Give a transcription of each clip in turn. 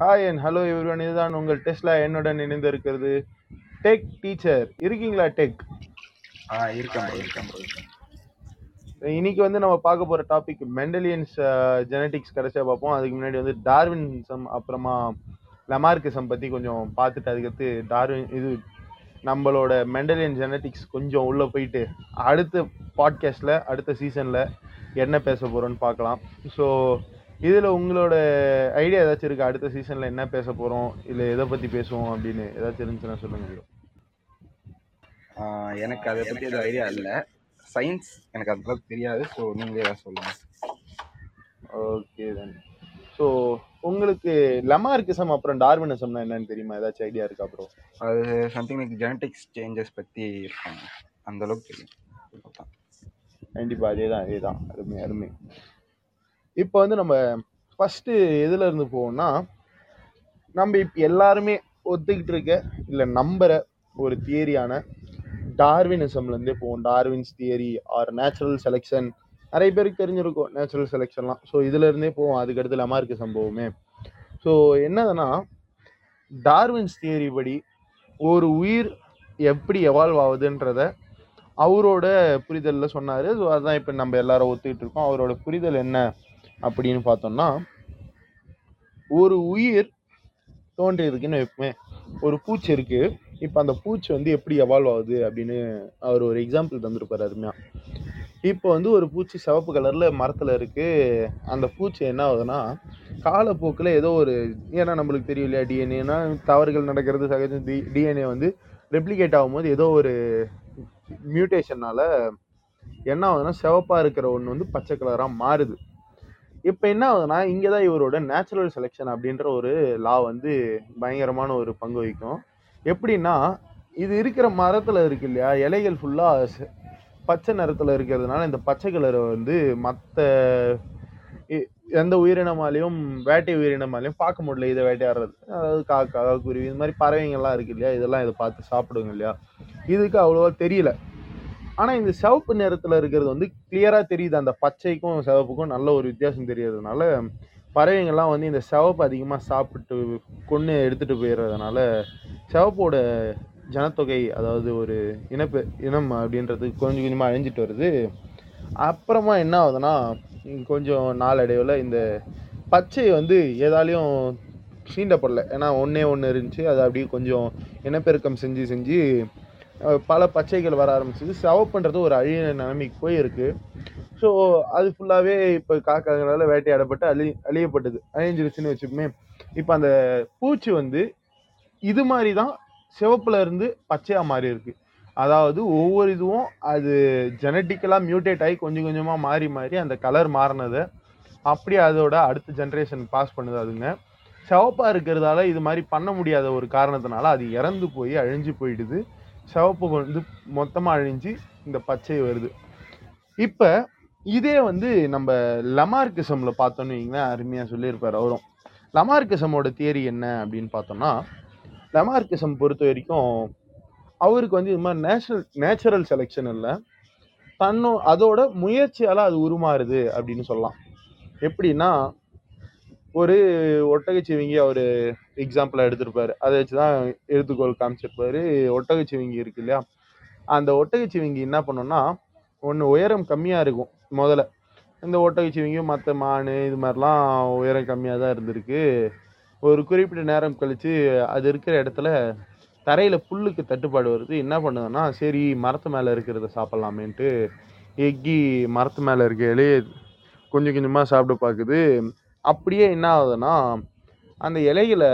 Hi and hello everyone இதுதான் உங்கள் Tesla. என்னுடன் இணைந்திருக்கிறது டெக் டீச்சர் இருக்கீங்களா டெக் ஆ இருக்கேன் ப்ரோ இருக்கேன் ப்ரோ இருக்கேன். இன்னைக்கு வந்து நம்ம பார்க்க போற டாபிக் மெண்டலியன்ஸ் ஜெனட்டிக்ஸ் கடைசியா பார்ப்போம். அதுக்கு முன்னாடி வந்து டார்வினிசம் அப்புறமா லமார்க்கிசம் பத்தி கொஞ்சம் பார்த்துட்டு அதுக்கடுத்து டார்வின் இது நம்மளோட மெண்டலியன் ஜெனட்டிக்ஸ் கொஞ்சம் உள்ள போயிட்டு அடுத்த பாட்காஸ்ட்ல அடுத்த சீசன்ல என்ன பேச போறோம்னு பார்க்கலாம். ஸோ இதுல உங்களோட ஐடியா ஏதாச்சும் இருக்கா? அடுத்த சீசன்ல என்ன பேச போறோம்? இல்ல எதை பத்தி பேசுவோம் அப்படின்னு ஏதாச்சும் இருந்துச்சுன்னா சொல்லுங்க எனக்கு அதை பற்றி எதுவும் ஐடியா இல்லை. சயின்ஸ் எனக்கு அளவுக்கு தெரியாது. ஸோ நீங்களே ஏதாவது சொல்லுங்க. ஓகே தென் ஸோ உங்களுக்கு லமார்க்கிசம் அப்புறம் டார்வினிசம்னா என்னன்னு தெரியுமா? ஏதாச்சும் ஐடியா இருக்கா ப்ரோ அது சம்திங் லைக் ஜெனட்டிக்ஸ் சேஞ்சஸ் பற்றி இருக்காங்க. அந்த அளவுக்கு தெரியும். அவ்வளவுதான். கண்டிப்பா அதே தான் அதே தான் அருமை அருமை. இப்போ வந்து நம்ம ஃபர்ஸ்ட் எதுல இருந்து போவோம்னா நம்ம இப்போ எல்லாருமே ஒத்துக்கிட்டு இருக்க இல்லை நம்புற ஒரு தியரியான டார்வினிசம்லேருந்தே போவோம். Darwin's theory or natural selection நிறைய பேருக்கு தெரிஞ்சிருக்கும். நேச்சுரல் செலெக்ஷன்லாம். ஸோ இதுல இருந்தே போவோம். அதுக்கடுத்து லமார்க்கு சம்பவமே. ஸோ என்னதுன்னா டார்வின்ஸ் தியரி படி ஒரு உயிர் எப்படி எவால்வ் ஆகுதுன்றத அவரோட புரிதலில் சொன்னார். ஸோ அதுதான் இப்போ நம்ம எல்லாரும் ஒத்துக்கிட்டு இருக்கோம். அவரோட புரிதல் என்ன? அப்படின்னு பார்த்தோம்னா ஒரு உயிர் தோன்றியிருக்குன்னு வைப்போமே ஒரு பூச்சி இருக்கு. இப்போ அந்த பூச்சி வந்து எப்படி எவால்வ் ஆகுது அப்படின்னு அவர் ஒரு எக்ஸாம்பிள் தந்திருப்பார் அருமையா. இப்போ வந்து ஒரு பூச்சி சிவப்பு கலரில் மரத்தில் இருக்குது அந்த பூச்சி என்ன ஆகுதுன்னா காலப்போக்கில் ஏதோ ஒரு ஏன்னா நம்மளுக்கு தெரியும் இல்லையா டிஎன்ஏனா தவறுகள் நடக்கிறது சகஜம் டி டிஎன்ஏ வந்து ரெப்ளிகேட் ஆகும்போது ஏதோ ஒரு மியூட்டேஷனால் என்ன ஆகுதுன்னா சிவப்பாக இருக்கிற ஒன்று வந்து பச்சை கலராக மாறுது. இப்போ என்ன ஆகுதுன்னா இங்கே தான் இவரோட நேச்சுரல் செலெக்ஷன் அப்படின்ற ஒரு லா வந்து பயங்கரமான ஒரு பங்கு வகிக்கும். எப்படின்னா இது இருக்கிற மரத்தில் இருக்கு இல்லையா? இலைகள் ஃபுல்லாக பச்சை நிறத்தில் இருக்கிறதுனால இந்த பச்சை கலரை வந்து மற்ற எந்த உயிரினமாலையும் வேட்டை உயிரினமாலையும் பார்க்க முடியல இதை வேட்டையாடுறது. அதாவது காக்கா குருவி இது மாதிரி பறவைங்கள்லாம் இருக்கு இல்லையா? இதெல்லாம் இதை பார்த்து சாப்பிடுங்க இல்லையா? இதுக்கு அவ்வளோவா தெரியல. ஆனால் இந்த சிவப்பு நிறத்தில் இருக்கிறது வந்து கிளியராக தெரியுது. அந்த பச்சைக்கும் சிவப்புக்கும் நல்ல ஒரு வித்தியாசம் தெரியறதுனால பறவைங்கள்லாம் வந்து இந்த சிவப்பு அதிகமாக சாப்பிட்டு கொன்று எடுத்துகிட்டு போயிடுறதுனால சிவப்போட ஜனத்தொகை அதாவது ஒரு இனப்பு இனம் அப்படின்றது கொஞ்சம் கொஞ்சமாக அழிஞ்சிட்டு வருது. அப்புறமா என்ன ஆகுதுன்னா கொஞ்சம் நாளடைவில் இந்த பச்சை வந்து ஏதாலையும் சீண்டப்படல. ஏன்னா ஒன்றே ஒன்று இருந்துச்சு. அது அப்படியே கொஞ்சம் இனப்பெருக்கம் செஞ்சு செஞ்சு பல பச்சைகள் வர ஆரம்பிச்சது. சிவப்புன்றது ஒரு அழிய நிலைமைக்கு போயிருக்கு ஸோ அது ஃபுல்லாகவே இப்போ காக்காங்களால வேட்டையாடப்பட்டு அழி அழியப்பட்டது. அழிஞ்சிருச்சுன்னு வச்சுக்கோமே. இப்போ அந்த பூச்சி வந்து இது மாதிரி தான் சிவப்புல இருந்து பச்சையாக மாறி இருக்கு. அதாவது ஒவ்வொரு இதுவும் அது ஜெனட்டிக்கலாக மியூட்டேட் ஆகி கொஞ்சம் கொஞ்சமாக மாறி மாறி அந்த கலர் மாறினதை அப்படியே அதோட அடுத்த ஜென்ரேஷன் பாஸ் பண்ணுது அதுங்க. சிவப்பாக இருக்கிறதால இது மாதிரி பண்ண முடியாத ஒரு காரணத்தினால அது இறந்து போய் அழிஞ்சு போயிடுது. சிவப்பு வந்து மொத்தமாக அழிஞ்சு இந்த பச்சை வருது. இப்போ இதே வந்து நம்ம லமார்க்கிசம்ல பார்த்தோன்னு வைங்களேன் அருமையாக சொல்லியிருப்பார் அவரும். லமார்க்கிசமோட தியரி என்ன அப்படின்னு பார்த்தோம்னா லமார்க்கிசம் பொறுத்த வரைக்கும் அவருக்கு வந்து இது மாதிரி நேச்சுரல் நேச்சுரல் செலெக்ஷன் இல்லை. தன்னோ அதோட முயற்சியால் அது உருமாறுது அப்படின்னு சொல்லலாம். எப்படின்னா ஒரு ஒட்டகச்சிவிங்கி அவர் எக்ஸாம்பிளாக எடுத்திருப்பாரு. அதை வச்சு தான் எழுத்துக்கோள் காமிச்சிருப்பாரு. ஒட்டகச்சிவிங்கி இருக்கு இல்லையா? அந்த ஒட்டகச்சிவிங்கி என்ன பண்ணோம்னா ஒன்று உயரம் கம்மியாக இருக்கும் முதல்ல. இந்த ஒட்டகச்சிவிங்கியும் மற்ற மான் இது மாதிரிலாம் உயரம் கம்மியாக தான் இருந்திருக்கு. ஒரு குறிப்பிட்ட நேரம் கழித்து அது இருக்கிற இடத்துல தரையில் புல்லுக்கு தட்டுப்பாடு வருது. என்ன பண்ணுதுன்னா சரி மரத்து மேலே இருக்கிறத சாப்பிட்லாமேன்ட்டு எக்கி மரத்து மேலே இருக்கையிலே கொஞ்சம் கொஞ்சமாக சாப்பிட பார்க்குது. அப்படியே என்ன ஆகுதுன்னா அந்த இலைகளை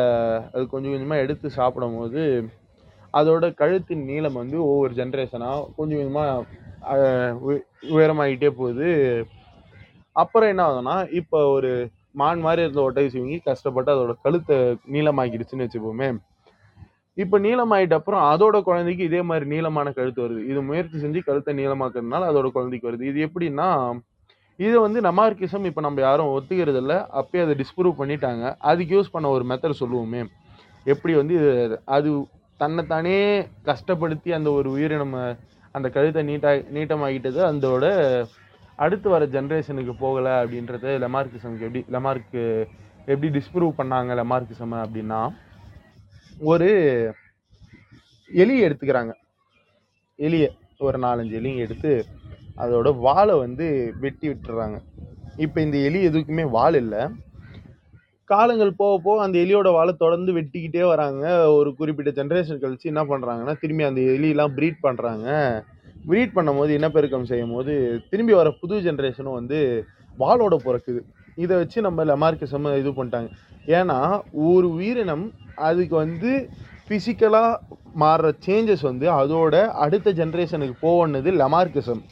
அது கொஞ்சம் கொஞ்சமாக எடுத்து சாப்பிடும்போது அதோட கழுத்தின் நீளம் வந்து ஒவ்வொரு ஜென்ரேஷனாக கொஞ்சம் கொஞ்சமாக உயரமாகிட்டே போகுது. அப்புறம் என்ன ஆகுதுன்னா இப்போ ஒரு மான் மாதிரி இருந்த ஒட்டை சிவங்கி கஷ்டப்பட்டு அதோட கழுத்தை நீளமாக்கிடுச்சுன்னு வச்சுப்போமே இப்போ நீளமாயிட்ட அப்புறம் அதோட குழந்தைக்கு இதே மாதிரி நீளமான கழுத்து வருது. இது முயற்சி செஞ்சு கழுத்தை நீளமாக்குறதுனால அதோட குழந்தைக்கு வருது. இது எப்படின்னா இதை வந்து நமார்க்கிசம் இப்போ நம்ம யாரும் ஒத்துக்கிறது இல்லை அப்பயே அதை டிஸ்ப்ரூவ் பண்ணிட்டாங்க. அதுக்கு யூஸ் பண்ண ஒரு மெத்தட் சொல்லுவோமே. எப்படி வந்து இது- அது தன்னைத்தானே கஷ்டப்படுத்தி அந்த ஒரு உயிரினம் அந்த கழுத்தை நீட்டாக நீட்டமாகிட்டது அதோட அடுத்து வர ஜென்ரேஷனுக்கு போகலை அப்படின்றது லெமார்க்கிசம்க்கு எப்படி லெமார்க்கு எப்படி டிஸ்ப்ரூவ் பண்ணாங்க லெமார்க்கிசம் அப்படின்னா ஒரு எலியை எடுத்துக்கிறாங்க. எலியை ஒரு நாலஞ்சு எலியை எடுத்து அதோட வாலை வந்து வெட்டி விட்டுறாங்க. இப்போ இந்த எலி எதுக்குமே வால் இல்லை. காலங்கள் போக போக அந்த எலியோட வாழை தொடர்ந்து வெட்டிக்கிட்டே வராங்க. ஒரு குறிப்பிட்ட ஜென்ரேஷன் கழிச்சு என்ன பண்ணுறாங்கன்னா திரும்பி அந்த எலியெல்லாம் ப்ரீட் பண்ணுறாங்க ப்ரீட் பண்ணும்போது இனப்பெருக்கம் செய்யும் போது திரும்பி வர புது ஜென்ரேஷனும் வந்து வாளோட பிறக்குது. இதை வச்சு நம்ம லெமார்க்கிசம் இது பண்ணிட்டாங்க. ஏன்னா ஒரு உயிரினம் அதுக்கு வந்து ஃபிசிக்கலாக மாறுற சேஞ்சஸ் வந்து அதோட அடுத்த ஜென்ரேஷனுக்கு போகணுது லெமார்க்கிசம்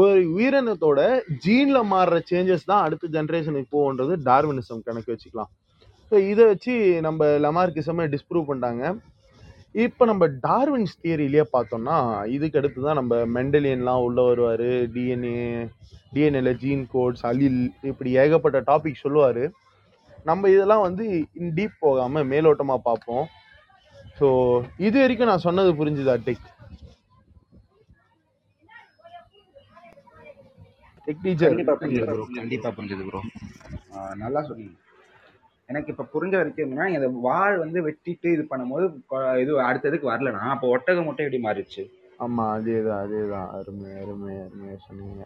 ஒரு உயிரினத்தோட ஜீன்ல மாறுற சேஞ்சஸ் தான் அடுத்த ஜென்ரேஷனுக்கு போகுன்றது டார்வினிசம் கணக்கு வச்சுக்கலாம். ஸோ இதை வச்சு நம்ம லெமார்க்கிசமை டிஸ்ப்ரூவ் பண்ணிட்டாங்க. இப்போ நம்ம டார்வின்ஸ் தியரியிலேயே பார்த்தோம்னா இதுக்கு அடுத்து தான் நம்ம மெண்டலியன்லாம் உள்ளே வருவார். டிஎன்ஏ டிஎன்ஏல ஜீன் கோட்ஸ் அலில் இப்படி ஏகப்பட்ட டாபிக் சொல்லுவார். நம்ம இதெல்லாம் வந்து இன் டீப் போகாமல் மேலோட்டமாக பார்ப்போம். ஸோ இது வரைக்கும் நான் சொன்னது புரிஞ்சுதா டெக் டெக் டீச்சர் கண்டிப்பா புரிஞ்சது ப்ரோ கண்டிப்பா புரிஞ்சது ப்ரோ நல்லா சொன்னீங்க. எனக்கு இப்ப புரிஞ்ச வரைக்கும் என்னன்னா இந்த வால் வந்து வெட்டிட்டு இது பண்ணும்போது இது அடுத்ததுக்கு வரலனா அப்போ ஒட்டகம் மட்டும் எப்படி மாறிடுச்சு. ஆமாம் அதே தான் அதே தான் அருமை அருமை அருமையாக சொன்னீங்க.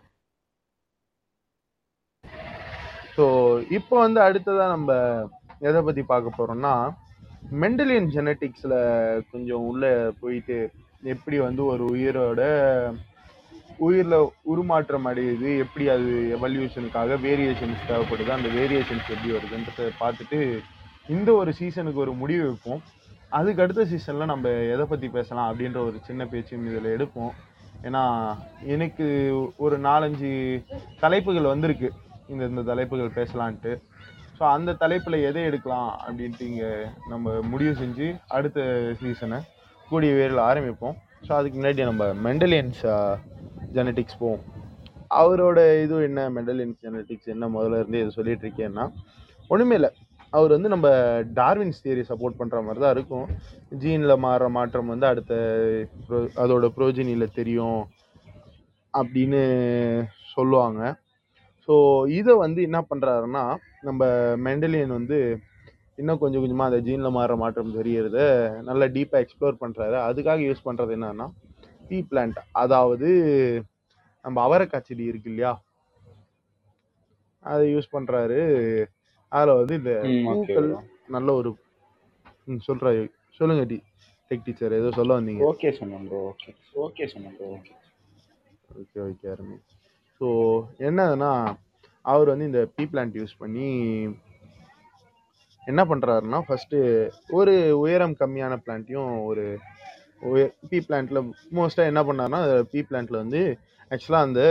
ஸோ இப்போ வந்து அடுத்ததாக நம்ம எதை பற்றி பார்க்க போகிறோம்னா மெண்டலியன் ஜெனட்டிக்ஸில் கொஞ்சம் உள்ளே போயிட்டு எப்படி வந்து ஒரு உயிரோட உயிரில் உருமாற்றம் அடையுது. எப்படி அது எவல்யூஷனுக்காக வேரியேஷன்ஸ் தேவைப்படுது அந்த வேரியேஷன்ஸ் எப்படி வருதுன்றத பார்த்துட்டு இந்த ஒரு சீசனுக்கு ஒரு முடிவு வைப்போம். அதுக்கு அடுத்த சீசனில் நம்ம எதை பற்றி பேசலாம் அப்படின்ற ஒரு சின்ன பேச்சும் இதில் எடுப்போம். ஏன்னா எனக்கு ஒரு நாலஞ்சு தலைப்புகள் வந்திருக்கு. இந்த இந்த தலைப்புகள் பேசலான்ட்டு. ஸோ அந்த தலைப்பில் எதை எடுக்கலாம் அப்படின்ட்டு இங்கே நம்ம முடிவு செஞ்சு அடுத்த சீசனை கூடிய வேரில் ஆரம்பிப்போம். ஸோ அதுக்கு முன்னாடி நம்ம மெண்டலியன்ஸ் ஜெனட்டிக்ஸ் போவோம் அவரோட இது என்ன மெண்டலியன்ஸ் ஜெனட்டிக்ஸ் என்ன முதல்ல இருந்து இது சொல்லிட்டு இருக்கேன்னா ஒன்றுமே இல்லை. அவர் வந்து நம்ம டார்வின்ஸ் தியரி சப்போர்ட் பண்ணுற மாதிரி தான் இருக்கும். ஜீனில் மாறுற மாற்றம் வந்து அடுத்த pro- அதோட ப்ரோஜினியில் தெரியும் அப்படின்னு சொல்லுவாங்க. ஸோ இதை வந்து என்ன பண்ணுறாருன்னா நம்ம மெண்டலியன் வந்து இன்னும் கொஞ்சம் கொஞ்சமாக அந்த ஜீனில் மாறுற மாற்றம் தெரியறத நல்லா டீப்பாக எக்ஸ்ப்ளோர் பண்ணுறாரு அதுக்காக யூஸ் பண்ணுறது என்னன்னா பீ பிளான்ட் அதாவது நம்ம அவரைக்காய் செடி இருக்கு இல்லையா? அதை யூஸ் பண்ணுறாரு அதில் வந்து இந்த பூக்கள் நல்ல ஒரு சொல்றாரு. சொல்லுங்க டி டெக் டீச்சர் ஏதோ சொல்ல வந்தீங்க. ஓகே சொன்னேன் ப்ரோ ஓகே ஓகே சொன்னேன் ப்ரோ ஓகே ஓகே ஓகே அருமை. ஸோ என்னதுன்னா அவர் வந்து இந்த பீ பிளான்ட் யூஸ் பண்ணி என்ன பண்ணுறாருன்னா ஃபஸ்ட்டு ஒரு உயரம் கம்மியான பிளான்ட்டையும் ஒரு பீ பிளான்ட்ல மோஸ்ட்டாக என்ன பண்ணாருன்னா பீ பிளான்ட்ல வந்து ஆக்சுவலாக அந்த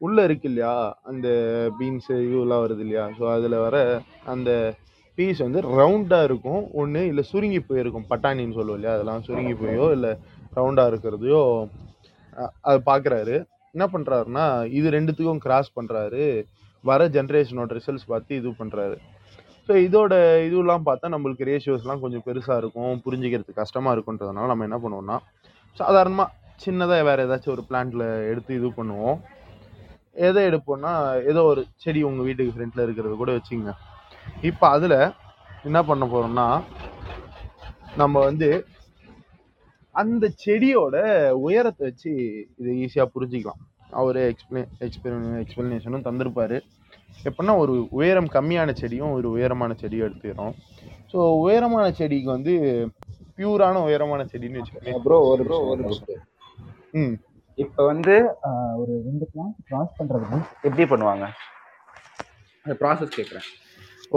உள்ளே இருக்கு இல்லையா அந்த பீன்ஸு இதுலாம் வருது இல்லையா ஸோ அதில் வர அந்த பீஸ் வந்து ரவுண்டாக இருக்கும். ஒன்று இல்லை சுருங்கி போயிருக்கும் பட்டாணின்னு சொல்லுவோம் இல்லையா அதெல்லாம் சுருங்கி போயோ இல்லை ரவுண்டாக இருக்கிறதையோ அது பார்க்குறாரு என்ன பண்ணுறாருன்னா இது ரெண்டுத்துக்கும் கிராஸ் பண்ணுறாரு வர ஜென்ரேஷனோட ரிசல்ட்ஸ் பார்த்து இது பண்ணுறாரு ஸோ இதோட இதுலாம் பார்த்தா நம்மளுக்கு ரேஷியோஸ்லாம் கொஞ்சம் பெருசாக இருக்கும். புரிஞ்சுக்கிறதுக்கு கஷ்டமாக இருக்குன்றதுனால நம்ம என்ன பண்ணுவோம்னா சாதாரணமாக சின்னதாக வேறு ஏதாச்சும் ஒரு பிளான்ட்டில் எடுத்து இது பண்ணுவோம். எதை எடுப்போம்னா ஏதோ ஒரு செடி உங்கள் வீட்டுக்கு ஃப்ரெண்டில் இருக்கிறது கூட வச்சுங்க இப்போ அதில் என்ன பண்ண போகிறோம்னா நம்ம வந்து அந்த செடியோட உயரத்தை வச்சு இதை ஈஸியாக புரிஞ்சிக்கலாம். அவர் எக்ஸ்பிளே எக்ஸ்பிளே எக்ஸ்பிளனேஷனும் தந்திருப்பார். எப்படின்னா ஒரு உயரம் கம்மியான செடியும் ஒரு உயரமான செடியும் எடுத்துக்கிறோம். ஸோ உயரமான செடிக்கு வந்து பியூரான உயரமான செடின்னு வச்சுக்கோங்க ப்ரோ ஒரு ப்ரோ ஒரு ம். இப்போ வந்து ஆஹ், ஒரு ரெண்டு பிளான்ட் கிராஸ் பண்றது எப்படி பண்ணுவாங்க? அந்த ப்ராசஸ் கேட்குறேன்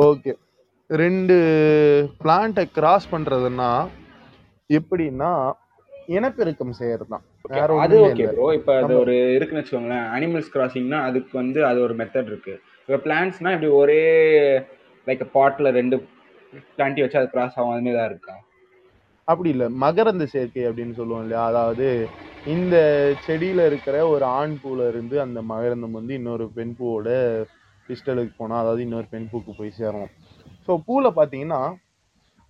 ஓகே ரெண்டு பிளான்ட்டை கிராஸ் பண்ணுறதுன்னா எப்படின்னா இனப்பெருக்கம் செய்யறது தான் வேற அது ஓகே. ப்ரோ இப்போ அது. ஒரு இருக்குன்னு வச்சுக்கோங்களேன். அனிமல்ஸ் கிராசிங்னா அதுக்கு வந்து அது ஒரு மெத்தட் இருக்கு. இப்போ பிளான்ட்ஸ்னா இப்படி ஒரே லைக் பாட்டில் ரெண்டு பிளான்ட்டி வச்சு அது கிராஸ் ஆகும். அதுமாரி தான் இருக்கா? அப்படி இல்லை. மகரந்த சேர்க்கை அப்படின்னு சொல்லுவோம் இல்லையா? அதாவது இந்த செடியில் இருக்கிற ஒரு ஆண் பூல இருந்து அந்த மகரந்தம் வந்து இன்னொரு பெண் பூவோட பிஸ்டலுக்கு போனால் அதாவது இன்னொரு பெண் பூக்கு போய் சேரும். ஸோ பூவில் பார்த்தீங்கன்னா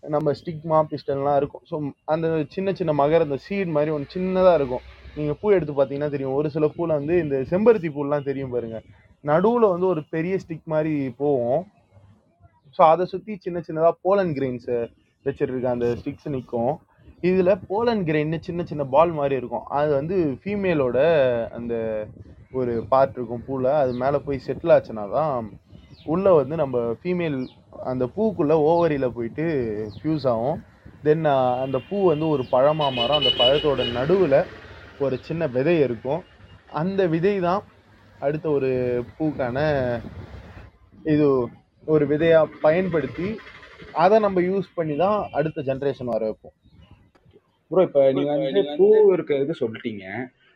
நம்ம ஸ்டிக்மா பிஸ்டல்லாம் இருக்கும். ஸோ அந்த சின்ன சின்ன மகரந்த சீட் மாதிரி ஒன்று சின்னதாக இருக்கும். நீங்கள் பூ எடுத்து பார்த்தீங்கன்னா தெரியும். ஒரு சில பூவில் வந்து இந்த செம்பருத்தி பூலாம் தெரியும் பாருங்கள் நடுவில் வந்து ஒரு பெரிய ஸ்டிக் மாதிரி போகும் ஸோ அதை சுற்றி சின்ன சின்னதாக போலன் கிரெயின்ஸு வச்சிருக்க அந்த ஸ்டிக்ஸ் நிற்கும் இதில் போலன் கிரெயின்னு சின்ன சின்ன பால் மாதிரி இருக்கும். அது வந்து ஃபீமேலோட அந்த ஒரு பார்ட் இருக்கும் பூவில் அது மேலே போய் செட்டில் ஆச்சுன்னா தான் உள்ளே வந்து நம்ம ஃபீமேல் அந்த பூக்குள்ளே ஓவரியில் போயிட்டு ஃபியூஸ் ஆகும். தென் அந்த பூ வந்து ஒரு பழமாக மாறும். அந்த பழத்தோட நடுவில் ஒரு சின்ன விதை இருக்கும். அந்த விதை தான் அடுத்த ஒரு பூக்கான இது ஒரு விதையாக பயன்படுத்தி அதை நம்ம யூஸ் பண்ணி தான் அடுத்த ஜென்ரேஷன் வர வைப்போம். ப்ரோ இப்போ நீங்கள் வந்து பூ இருக்கிறது சொல்லிட்டீங்க.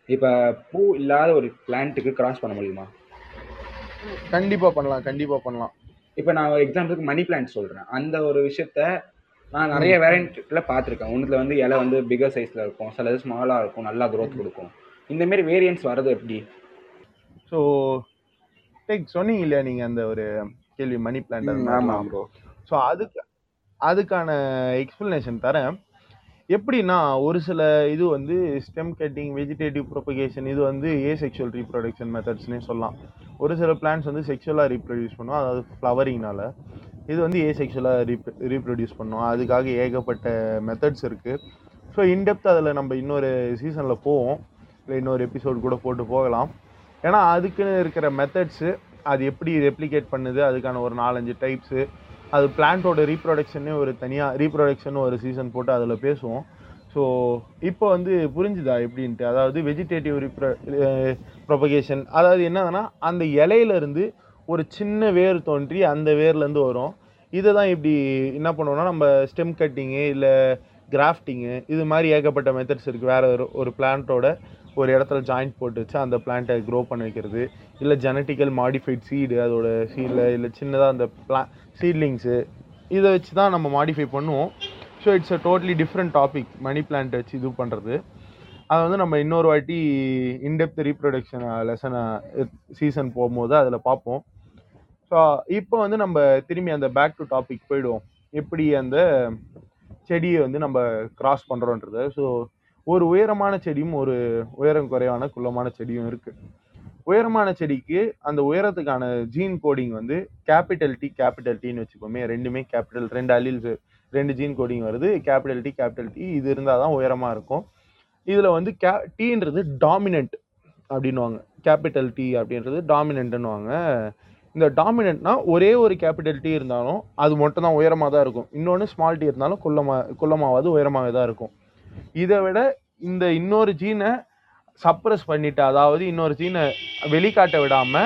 இப்போ பூ இல்லாத ஒரு பிளான்ட்டுக்கு கிராஸ் பண்ண முடியுமா? கண்டிப்பாக பண்ணலாம் கண்டிப்பாக பண்ணலாம். இப்போ நான் எக்ஸாம்பிளுக்கு மணி பிளான்ட் சொல்கிறேன் அந்த ஒரு விஷயத்த நான் நிறைய வேரியண்ட்ல பார்த்துருக்கேன். ஒன்றுல வந்து இலை வந்து பிகர் சைஸில் இருக்கும் சிலது ஸ்மாலாக இருக்கும் நல்லா growth கொடுக்கும். இந்த மாதிரி வேரியன்ட்ஸ் வர்றது எப்படி? ஸோ டேக் சொன்னீங்க இல்லையா நீங்கள் அந்த ஒரு கேள்வி மணி பிளான்ட் ஆமாம் ப்ரோ ஸோ அதுக்கு அதுக்கான எக்ஸ்பிளனேஷன் தரேன். எப்படின்னா ஒரு சில இது வந்து ஸ்டெம் கட்டிங் வெஜிடேட்டிவ் ப்ரொபகேஷன் இது வந்து ஏ செக்ஷுவல் ரீப்ரொடக்ஷன் மெத்தட்ஸ்னே சொல்லலாம். ஒரு சில பிளான்ஸ் வந்து செக்ஷுவலாக ரீப்ரொடியூஸ் பண்ணும். அதாவது ஃப்ளவரிங்னால இது வந்து ஏ செக்ஷுவலாக ரீப் ரீப்ரொடியூஸ் பண்ணும். அதுக்காக ஏகப்பட்ட மெத்தட்ஸ் இருக்குது ஸோ இன்டெப்த் அதில் நம்ம இன்னொரு சீசனில் போவோம். இல்லை இன்னொரு எபிசோட் கூட போட்டு போகலாம். ஏன்னா அதுக்குன்னு இருக்கிற மெத்தட்ஸு அது எப்படி ரெப்ளிகேட் பண்ணுது அதுக்கான ஒரு நாலஞ்சு டைப்ஸு அது பிளான்ட்டோட ரீப்ரொடக்ஷனே ஒரு தனியாக ரீப்ரொடக்ஷன் ஒரு சீசன் போட்டு அதில் பேசுவோம். ஸோ இப்போ வந்து புரிஞ்சுதா எப்படின்ட்டு? அதாவது வெஜிடேட்டிவ் ரிப்ர ப்ரொபகேஷன் அதாவது என்னதுன்னா அந்த இலையிலேருந்து ஒரு சின்ன வேர் தோன்றி அந்த வேர்லேருந்து வரும். இதை தான் இப்படி என்ன பண்ணுவோம்னா நம்ம ஸ்டெம் கட்டிங்கு இல்லை கிராஃப்டிங்கு இது மாதிரி ஏகப்பட்ட மெத்தட்ஸ் இருக்குது வேறு ஒரு ஒரு பிளான்ட்டோட ஒரு இடத்துல ஜாயிண்ட் போட்டு வச்சு அந்த பிளான்ட்டை க்ரோ பண்ண வைக்கிறது. இல்லை ஜெனட்டிக்கல் மாடிஃபைட் சீடு அதோட சீடில் இல்லை சின்னதாக அந்த பிளா சீட்லிங்ஸு இதை வச்சு தான் நம்ம மாடிஃபை பண்ணுவோம். So it's a totally different topic money plant வச்சு இது பண்ணுறது அதை வந்து நம்ம இன்னொரு வாட்டி இன்டெப்த் ரீப்ரொடக்ஷன் லெசனை சீசன் போகும்போது அதில் பார்ப்போம். ஸோ இப்போ வந்து நம்ம திரும்பி அந்த பேக் டு டாபிக் போயிடுவோம். எப்படி அந்த செடியை வந்து நம்ம கிராஸ் பண்ணுறோன்றது ஸோ ஒரு உயரமான செடியும் ஒரு உயரம் குறைவான குள்ளமான செடியும் இருக்குது உயரமான செடிக்கு அந்த உயரத்துக்கான ஜீன் கோடிங் வந்து கேபிட்டல் டி கேபிட்டல் டின்னு வச்சுக்கோமே ரெண்டுமே கேபிட்டல் ரெண்டு அலில்ஸ் ரெண்டு ஜீன் கோடிங் வருது. கேபிட்டல் டி கேபிட்டல் டி இது இருந்தால் தான் உயரமாக இருக்கும். இதில் வந்து கே டீன்றது டாமினன்ட் அப்படின்னுவாங்க. கேபிட்டல் டி அப்படின்றது டாமினன்ட்னுவாங்க இந்த டாமினன்ட்னா ஒரே ஒரு கேபிட்டல் டி இருந்தாலும் அது மட்டும் தான் உயரமாக தான் இருக்கும். இன்னொன்று ஸ்மால் டி இருந்தாலும் குள்ளமாக குள்ளமாவது உயரமாக தான் இருக்கும். இதை விட இந்த இன்னொரு ஜீனை சப்ரஸ் பண்ணிட்டு அதாவது இன்னொரு ஜீனை வெளிக்காட்ட விடாம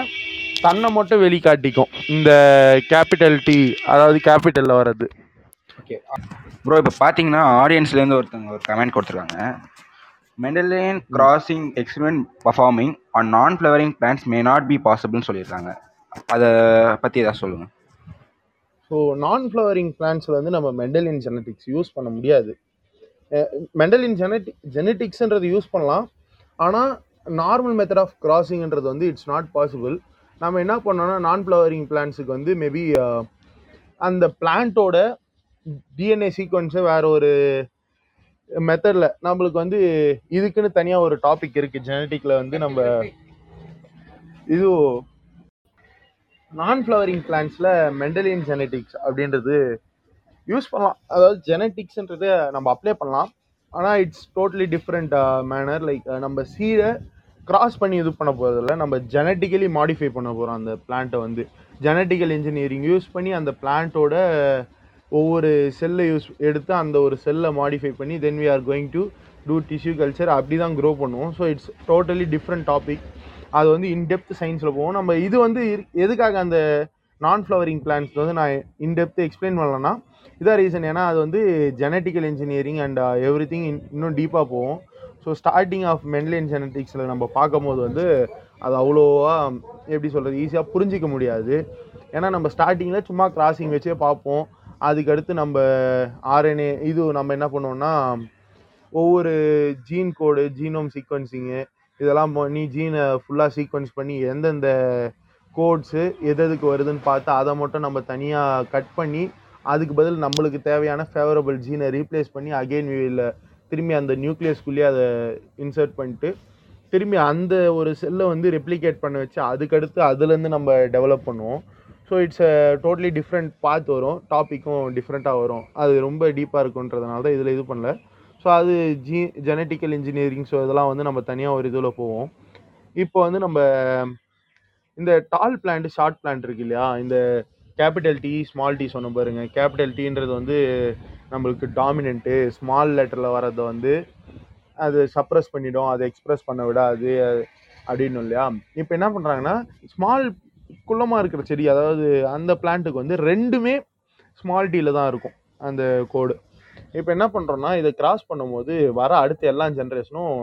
தன்னை மட்டும் வெளிக்காட்டிக்கும். இந்த கேபிட்டல் டி அதாவது கேபிட்டலில் வர்றது. ஓகே ப்ரோ இப்போ பார்த்தீங்கன்னா ஆடியன்ஸ்லேருந்து ஒருத்தவங்க ஒரு கமெண்ட் கொடுத்துருக்காங்க. Mendelian crossing experiment performing on non flowering plants may not be பாசிபிள்னு சொல்லியிருக்காங்க. அதை பற்றி ஏதாவது சொல்லுங்கள் ஸோ நான் ஃப்ளவரிங் பிளான்ஸில் வந்து நம்ம மெண்டலின் ஜெனட்டிக்ஸ் யூஸ் பண்ண முடியாது. மெண்டலின் ஜெனட்டிக் ஜெனட்டிக்ஸ்ன்றது யூஸ் பண்ணலாம். ஆனால் நார்மல் மெத்தட் ஆஃப் கிராசிங்ன்றது வந்து இட்ஸ் நாட் பாசிபிள் நம்ம என்ன பண்ணோம்னா நான் ஃப்ளவரிங் பிளான்ஸுக்கு வந்து மேபி அந்த பிளான்ட்டோட டிஎன்ஏ சீக்வன்ஸை வேற ஒரு மெத்தடில் நம்மளுக்கு வந்து இதுக்குன்னு தனியாக ஒரு டாபிக் இருக்குது ஜெனட்டிக்கில் வந்து நம்ம இது நான் ஃப்ளவரிங் பிளான்ஸில் மெண்டலின் ஜெனட்டிக்ஸ் அப்படின்றது யூஸ் பண்ணலாம். அதாவது ஜெனட்டிக்ஸ்ன்றது நம்ம அப்ளை பண்ணலாம். ஆனால் it's totally different manner like நம்ம சீரை கிராஸ் பண்ணி இது பண்ண போகிறதில்ல நம்ம ஜெனட்டிக்கலி மாடிஃபை பண்ண போகிறோம் அந்த பிளான்ட்டை வந்து. ஜெனட்டிக்கல் இன்ஜினியரிங் யூஸ் பண்ணி அந்த பிளான்ட்டோட ஒவ்வொரு செல்லை யூஸ் எடுத்து அந்த ஒரு செல்லை மாடிஃபை பண்ணி then we are going to do tissue culture அப்படி தான் க்ரோ பண்ணுவோம். So it's totally different topic அது வந்து இன்டெப்த் சயின்ஸில் போவோம். நம்ம இது வந்து எதுக்காக அந்த நான் ஃப்ளவரிங் பிளான்ஸ் வந்து நான் இன்டெப்த்து எக்ஸ்பிளைன் பண்ணலன்னா இதான் ரீசன் ஏன்னா அது வந்து genetical engineering and every thing இன்னும் டீப்பாக போகும். ஸோ ஸ்டார்டிங் ஆஃப் மென்லைன் ஜெனட்டிக்ஸில் நம்ம பார்க்கும்போது வந்து அது அவ்வளோவா um, எப்படி சொல்கிறது ஈஸியாக புரிஞ்சிக்க முடியாது. ஏன்னா நம்ம ஸ்டார்டிங்கில் சும்மா கிராசிங் வச்சே பார்ப்போம். அதுக்கடுத்து நம்ம ஆர்என்ஏ இது நம்ம என்ன பண்ணுவோம்னா ஒவ்வொரு ஜீன் கோடு ஜீனோம் சீக்வன்சிங்கு இதெல்லாம் பண்ணி ஜீனை ஃபுல்லாக சீக்வன்ஸ் பண்ணி எந்தெந்த கோட்ஸு எது எதுக்கு வருதுன்னு பார்த்து அதை மட்டும் நம்ம தனியாக கட் பண்ணி அதுக்கு பதில் நம்மளுக்கு தேவையான ஃபேவரபிள் ஜீனை ரீப்ளேஸ் பண்ணி அகெயின் வியில் திரும்பி அந்த நியூக்ளியஸ்குள்ளேயே அதை இன்சர்ட் பண்ணிட்டு திரும்பி அந்த ஒரு செல்லை வந்து ரெப்ளிகேட் பண்ண வச்சு அதுக்கடுத்து அதுலேருந்து நம்ம டெவலப் பண்ணுவோம். So it's a totally different பார்த்து வரும். டாப்பிக்கும் டிஃப்ரெண்ட்டாக வரும். அது ரொம்ப டீப்பாக இருக்குன்றதுனால தான் இதில் இது பண்ணல. ஸோ அது ஜீ ஜெனட்டிக்கல் இன்ஜினியரிங் ஸோ இதெல்லாம் வந்து நம்ம தனியாக ஒரு இதில் போவோம். இப்போ வந்து நம்ம இந்த டால் பிளான்ட் ஷார்ட் பிளான்ட் இருக்கு இல்லையா? இந்த கேபிட்டல் டி ஸ்மால் டி சொன்ன பாருங்க. கேபிட்டல் டீன்றது வந்து நம்மளுக்கு டாமினன்ட்டு ஸ்மால் லெட்டரில் வர்றதை வந்து அது சப்ரஸ் பண்ணிடும் அதை எக்ஸ்ப்ரெஸ் பண்ண விடாது அப்படின்னு இல்லையா? இப்போ என்ன பண்ணுறாங்கன்னா ஸ்மால் குள்ளமாக இருக்கிற செடி அதாவது அந்த பிளான்ட்டுக்கு வந்து ரெண்டுமே ஸ்மால் டீல தான் இருக்கும் அந்த கோடு. இப்போ என்ன பண்ணுறோன்னா இதை கிராஸ் பண்ணும்போது வர அடுத்த எல்லா ஜென்ரேஷனும்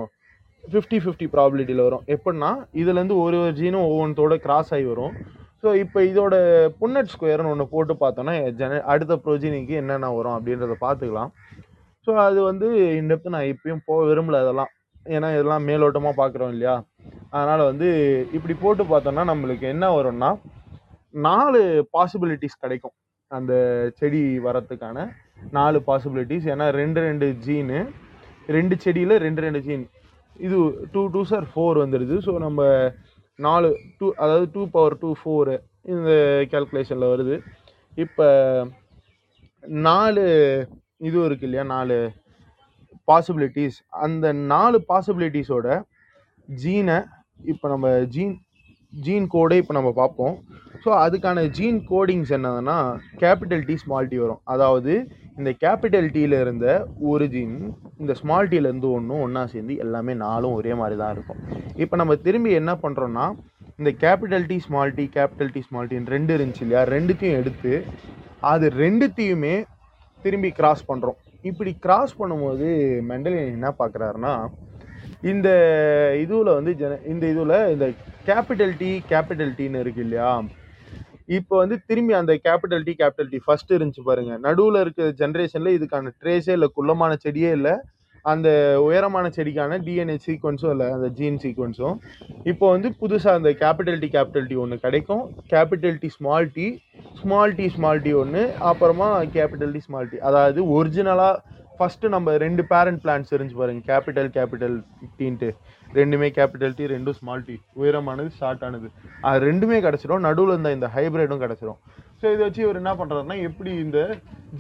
ஃபிஃப்டி ஃபிஃப்டி ப்ராபிலிட்டியில் வரும். எப்படின்னா இதுலேருந்து ஒரு ஒரு ஜீனும் ஒவ்வொன்றோட கிராஸ் ஆகி வரும். ஸோ இப்போ இதோட புன்னட் ஸ்கொயர்னு ஒன்று போட்டு பார்த்தோன்னா ஜென அடுத்த ப்ரோஜினிக்கு என்னென்ன வரும் அப்படின்றத பார்த்துக்கலாம். ஸோ அது வந்து இந்த நான் இப்பயும் போக விரும்பல அதெல்லாம். ஏன்னா இதெல்லாம் மேலோட்டமாக பார்க்குறோம் இல்லையா? அதனால் வந்து இப்படி போட்டு பார்த்தோன்னா நம்மளுக்கு என்ன வரும்னா நாலு பாசிபிலிட்டிஸ் கிடைக்கும் அந்த செடி வரத்துக்கான. நாலு பாசிபிலிட்டிஸ் ஏன்னா ரெண்டு ரெண்டு ஜீனு ரெண்டு செடியில் ரெண்டு ரெண்டு ஜீன் இது டூ டூ சார் ஃபோர் வந்துடுது ஸோ நம்ம நாலு டூ அதாவது டூ பவர் டூ ஃபோரு இந்த கேல்குலேஷனில் வருது. இப்போ நாலு இது இருக்கு இல்லையா நாலு பாசிபிலிட்டிஸ் அந்த நாலு பாசிபிலிட்டிஸோட ஜீனை இப்போ நம்ம ஜீன் ஜீன் கோடை இப்போ நம்ம பார்ப்போம். ஸோ அதுக்கான ஜீன் கோடிங்ஸ் என்னதுன்னா கேபிட்டல் டி ஸ்மால் டி வரும். அதாவது இந்த கேபிட்டல் டீல இருந்த ஒரிஜின் இந்த ஸ்மால் டீலேருந்து ஒன்றும் ஒன்றா சேர்ந்து எல்லாமே நாலும் ஒரே மாதிரி தான் இருக்கும். இப்போ நம்ம திரும்பி என்ன பண்ணுறோன்னா இந்த capital T small T capital T small டீன்னு ரெண்டு இருந்துச்சு இல்லையா? ரெண்டுத்தையும் எடுத்து அது ரெண்டுத்தையுமே திரும்பி கிராஸ் பண்ணுறோம் இப்படி கிராஸ் பண்ணும்போது மெண்டலின் என்ன பார்க்குறாருன்னா இந்த இதுவில் வந்து ஜன இந்த இதுவில் இந்த கேபிட்டல் டி கேபிட்டல் டீன்னு இருக்கு இல்லையா? இப்போ வந்து திரும்பி அந்த capital T capital T first இருந்துச்சு பாருங்க. நடுவில் இருக்கிற ஜென்ரேஷனில் இதுக்கான ட்ரேஸே இல்லை குள்ளமான செடியே இல்லை. அந்த உயரமான செடிக்கான டிஎன்ஏ சீக்வன்ஸும் இல்லை அந்த ஜீன் சீக்வன்ஸும் இப்போ வந்து புதுசாக அந்த கேபிட்டல் டி கேபிட்டல் டி ஒன்று கிடைக்கும். Capital T small T small T small T ஒன்று அப்புறமா கேபிட்டல் டி ஸ்மால் டி அதாவது ஒரிஜினலாக ஃபஸ்ட்டு நம்ம ரெண்டு பேரண்ட் பிளான்ஸ் தெரிஞ்சு பாருங்கள் கேபிட்டல் கேபிட்டல் டீன்ட்டு ரெண்டுமே கேபிட்டல் டி ரெண்டும் ஸ்மால் டி உயரமானது ஷார்ட்டானது அது ரெண்டுமே கிடச்சிரும் நடுவில் இருந்த இந்த ஹைப்ரிடும் கிடச்சிரும். ஸோ இதை வச்சு இவர் என்ன பண்ணுறாருன்னா எப்படி இந்த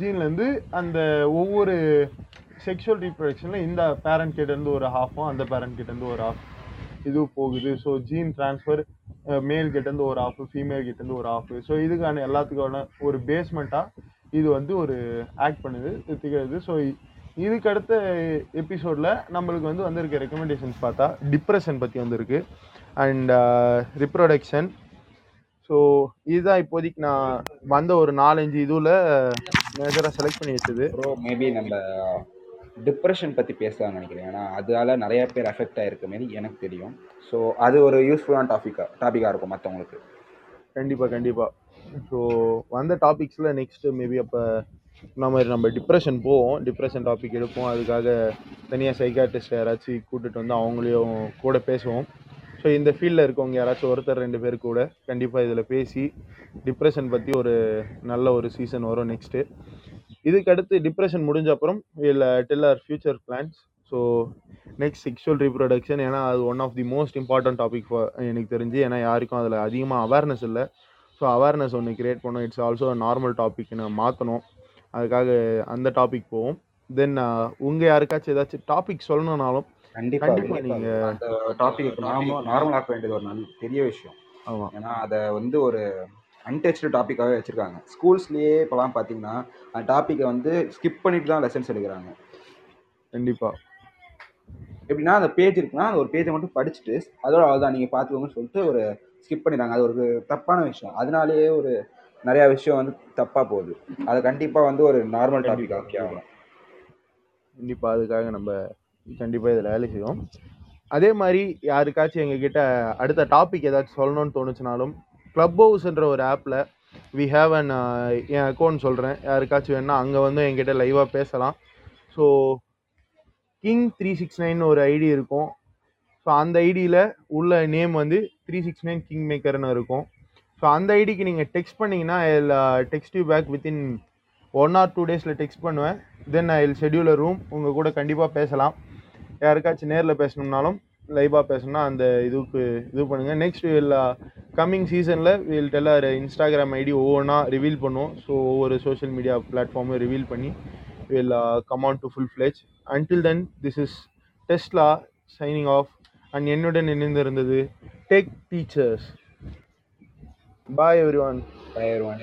ஜீன்லேருந்து அந்த ஒவ்வொரு செக்ஷுவல் ரீப்ரொடக்ஷனில் இந்த பேரண்ட் கிட்டேருந்து ஒரு ஹாஃபும் அந்த பேரண்ட் கிட்டேருந்து ஒரு ஹாஃப் இது போகுது. ஸோ ஜீன் ட்ரான்ஸ்ஃபர் மேல் கிட்டேருந்து ஒரு ஆஃப் ஃபீமேல் கிட்டேருந்து ஒரு ஆஃப் ஸோ இதுக்கான எல்லாத்துக்கான ஒரு பேஸ்மெண்ட்டாக இது வந்து ஒரு ஆக்ட் பண்ணுது இது திகழுது. ஸோ இதுக்கு அடுத்த எபிசோடில் நம்மளுக்கு வந்து வந்திருக்க ரெக்கமெண்டேஷன்ஸ் பார்த்தா டிப்ரெஷன் பற்றி வந்திருக்கு. அண்ட் ரிப்ரொடக்ஷன் ஸோ இதுதான் இப்போதைக்கு நான் வந்த ஒரு நாலஞ்சு இதுவில் மேஜராக செலக்ட் பண்ணி வச்சது. ப்ரோ மேபி நம்ம டிப்ரெஷன் பற்றி பேசலாம்னு நினைக்கிறேன். ஏன்னா அதால் நிறைய பேர் அஃபெக்ட் ஆகிருக்க மாரி எனக்கு தெரியும். ஸோ அது ஒரு யூஸ்ஃபுல்லான டாப்பிக்காக டாப்பிக்காக இருக்கும் மற்றவங்களுக்கு கண்டிப்பாக கண்டிப்பாக ஸோ வந்த டாபிக்ஸில் நெக்ஸ்ட்டு மேபி அப்போ நம்ம நம்ம டிப்ரெஷன் போவோம். டிப்ரெஷன் டாபிக் எடுப்போம். அதுக்காக தனியாக சைக்காட்டிஸ்ட் யாராச்சும் கூட்டிகிட்டு வந்து அவங்களையும் கூட பேசுவோம். ஸோ இந்த ஃபீல்டில் இருக்கவங்க யாராச்சும் ஒருத்தர் ரெண்டு பேர் கூட கண்டிப்பாக இதில் பேசி டிப்ரெஷன் பற்றி ஒரு நல்ல ஒரு சீசன் வரும் நெக்ஸ்ட்டு இதுக்கடுத்து டிப்ரெஷன் முடிஞ்ச அப்புறம் இல்லை tell our future plans so next sexual reproduction ஏன்னா அது one of the most important topic எனக்கு தெரிஞ்சு. ஏன்னா யாருக்கும் அதில் அதிகமாக அவேர்னஸ் இல்லை. ஸோ அவேர்னஸ் ஒன்று கிரியேட் பண்ணோம் இட்ஸ் ஆல்சோ நார்மல் டாபிக்னு மாற்றணும் அதுக்காக அந்த டாபிக் போவோம். தென் உங்கள் யாருக்காச்சும் ஏதாச்சும் டாபிக் சொல்லணும்னாலும் கண்டிப்பா நீங்க டாபிக் நார்மல் ஆக்க வேண்டியது ஒரு நல்ல பெரிய விஷயம். ஆமாம் ஏன்னா அதை வந்து ஒரு அன்டச்டு டாப்பிக்காகவே வச்சுருக்காங்க. ஸ்கூல்ஸ்லேயே இப்போலாம் பார்த்தீங்கன்னா அந்த டாப்பிக்கை வந்து ஸ்கிப் பண்ணிட்டு தான் லெசன்ஸ் எடுக்கிறாங்க. கண்டிப்பாக எப்படின்னா அந்த பேஜ் இருக்குன்னா அந்த ஒரு பேஜை மட்டும் படிச்சுட்டு அதோட அவ்வளோதான் நீங்கள் பார்த்துக்கோங்கன்னு சொல்லிட்டு ஒரு ஸ்கிப் பண்ணிடுறாங்க. அது ஒரு தப்பான விஷயம். அதனாலேயே ஒரு நிறையா விஷயம் வந்து தப்பாக போகுது. அதை கண்டிப்பாக வந்து ஒரு நார்மல் டாபிக் ஆக்கி ஆகணும். கண்டிப்பாக அதுக்காக நம்ம கண்டிப்பாக இதில் வேலை செய்வோம். அதே மாதிரி யாருக்காச்சும் எங்ககிட்ட அடுத்த டாபிக் ஏதாச்சும் சொல்லணும்னு தோணுச்சுனாலும் க்ளப் ஹவுஸ்ன்ற ஒரு ஆப்பில் வி ஹேவ் அன் என் அக்கௌண்ட் சொல்கிறேன் யாருக்காச்சும் வேணா அங்கே வந்து என்கிட்ட லைவாக பேசலாம். So king three six nine ஒரு ஐடி இருக்கும். ஸோ அந்த ஐடியில் உள்ள நேம் வந்து த்ரீ சிக்ஸ் நைன் கிங் மேக்கர்னு இருக்கும். ஸோ அந்த ஐடிக்கு நீங்கள் டெக்ஸ்ட் பண்ணிங்கன்னா text you back within one or two டேஸில் டெக்ஸ்ட் பண்ணுவேன். தென் ஐ இல் ஷெடியூல் ரூம் உங்கள் கூட கண்டிப்பாக பேசலாம். யாருக்காச்சும் நேரில் பேசணும்னாலும் லைவாக பேசணும்னா அந்த இதுக்கு இது பண்ணுங்கள் நெக்ஸ்ட் வில் கம்மிங் சீசனில் வில் டெல் இன்ஸ்டாகிராம் ஐடி ஒவ்வொன்றா ரிவீல் பண்ணுவோம். ஸோ ஒவ்வொரு சோஷியல் மீடியா பிளாட்ஃபார்மும் ரிவீல் பண்ணி will come on to full fledge until then this is டெஸ்ட்லா signing off and என்னுடன் இணைந்திருந்தது tech teachers bye everyone Bye everyone.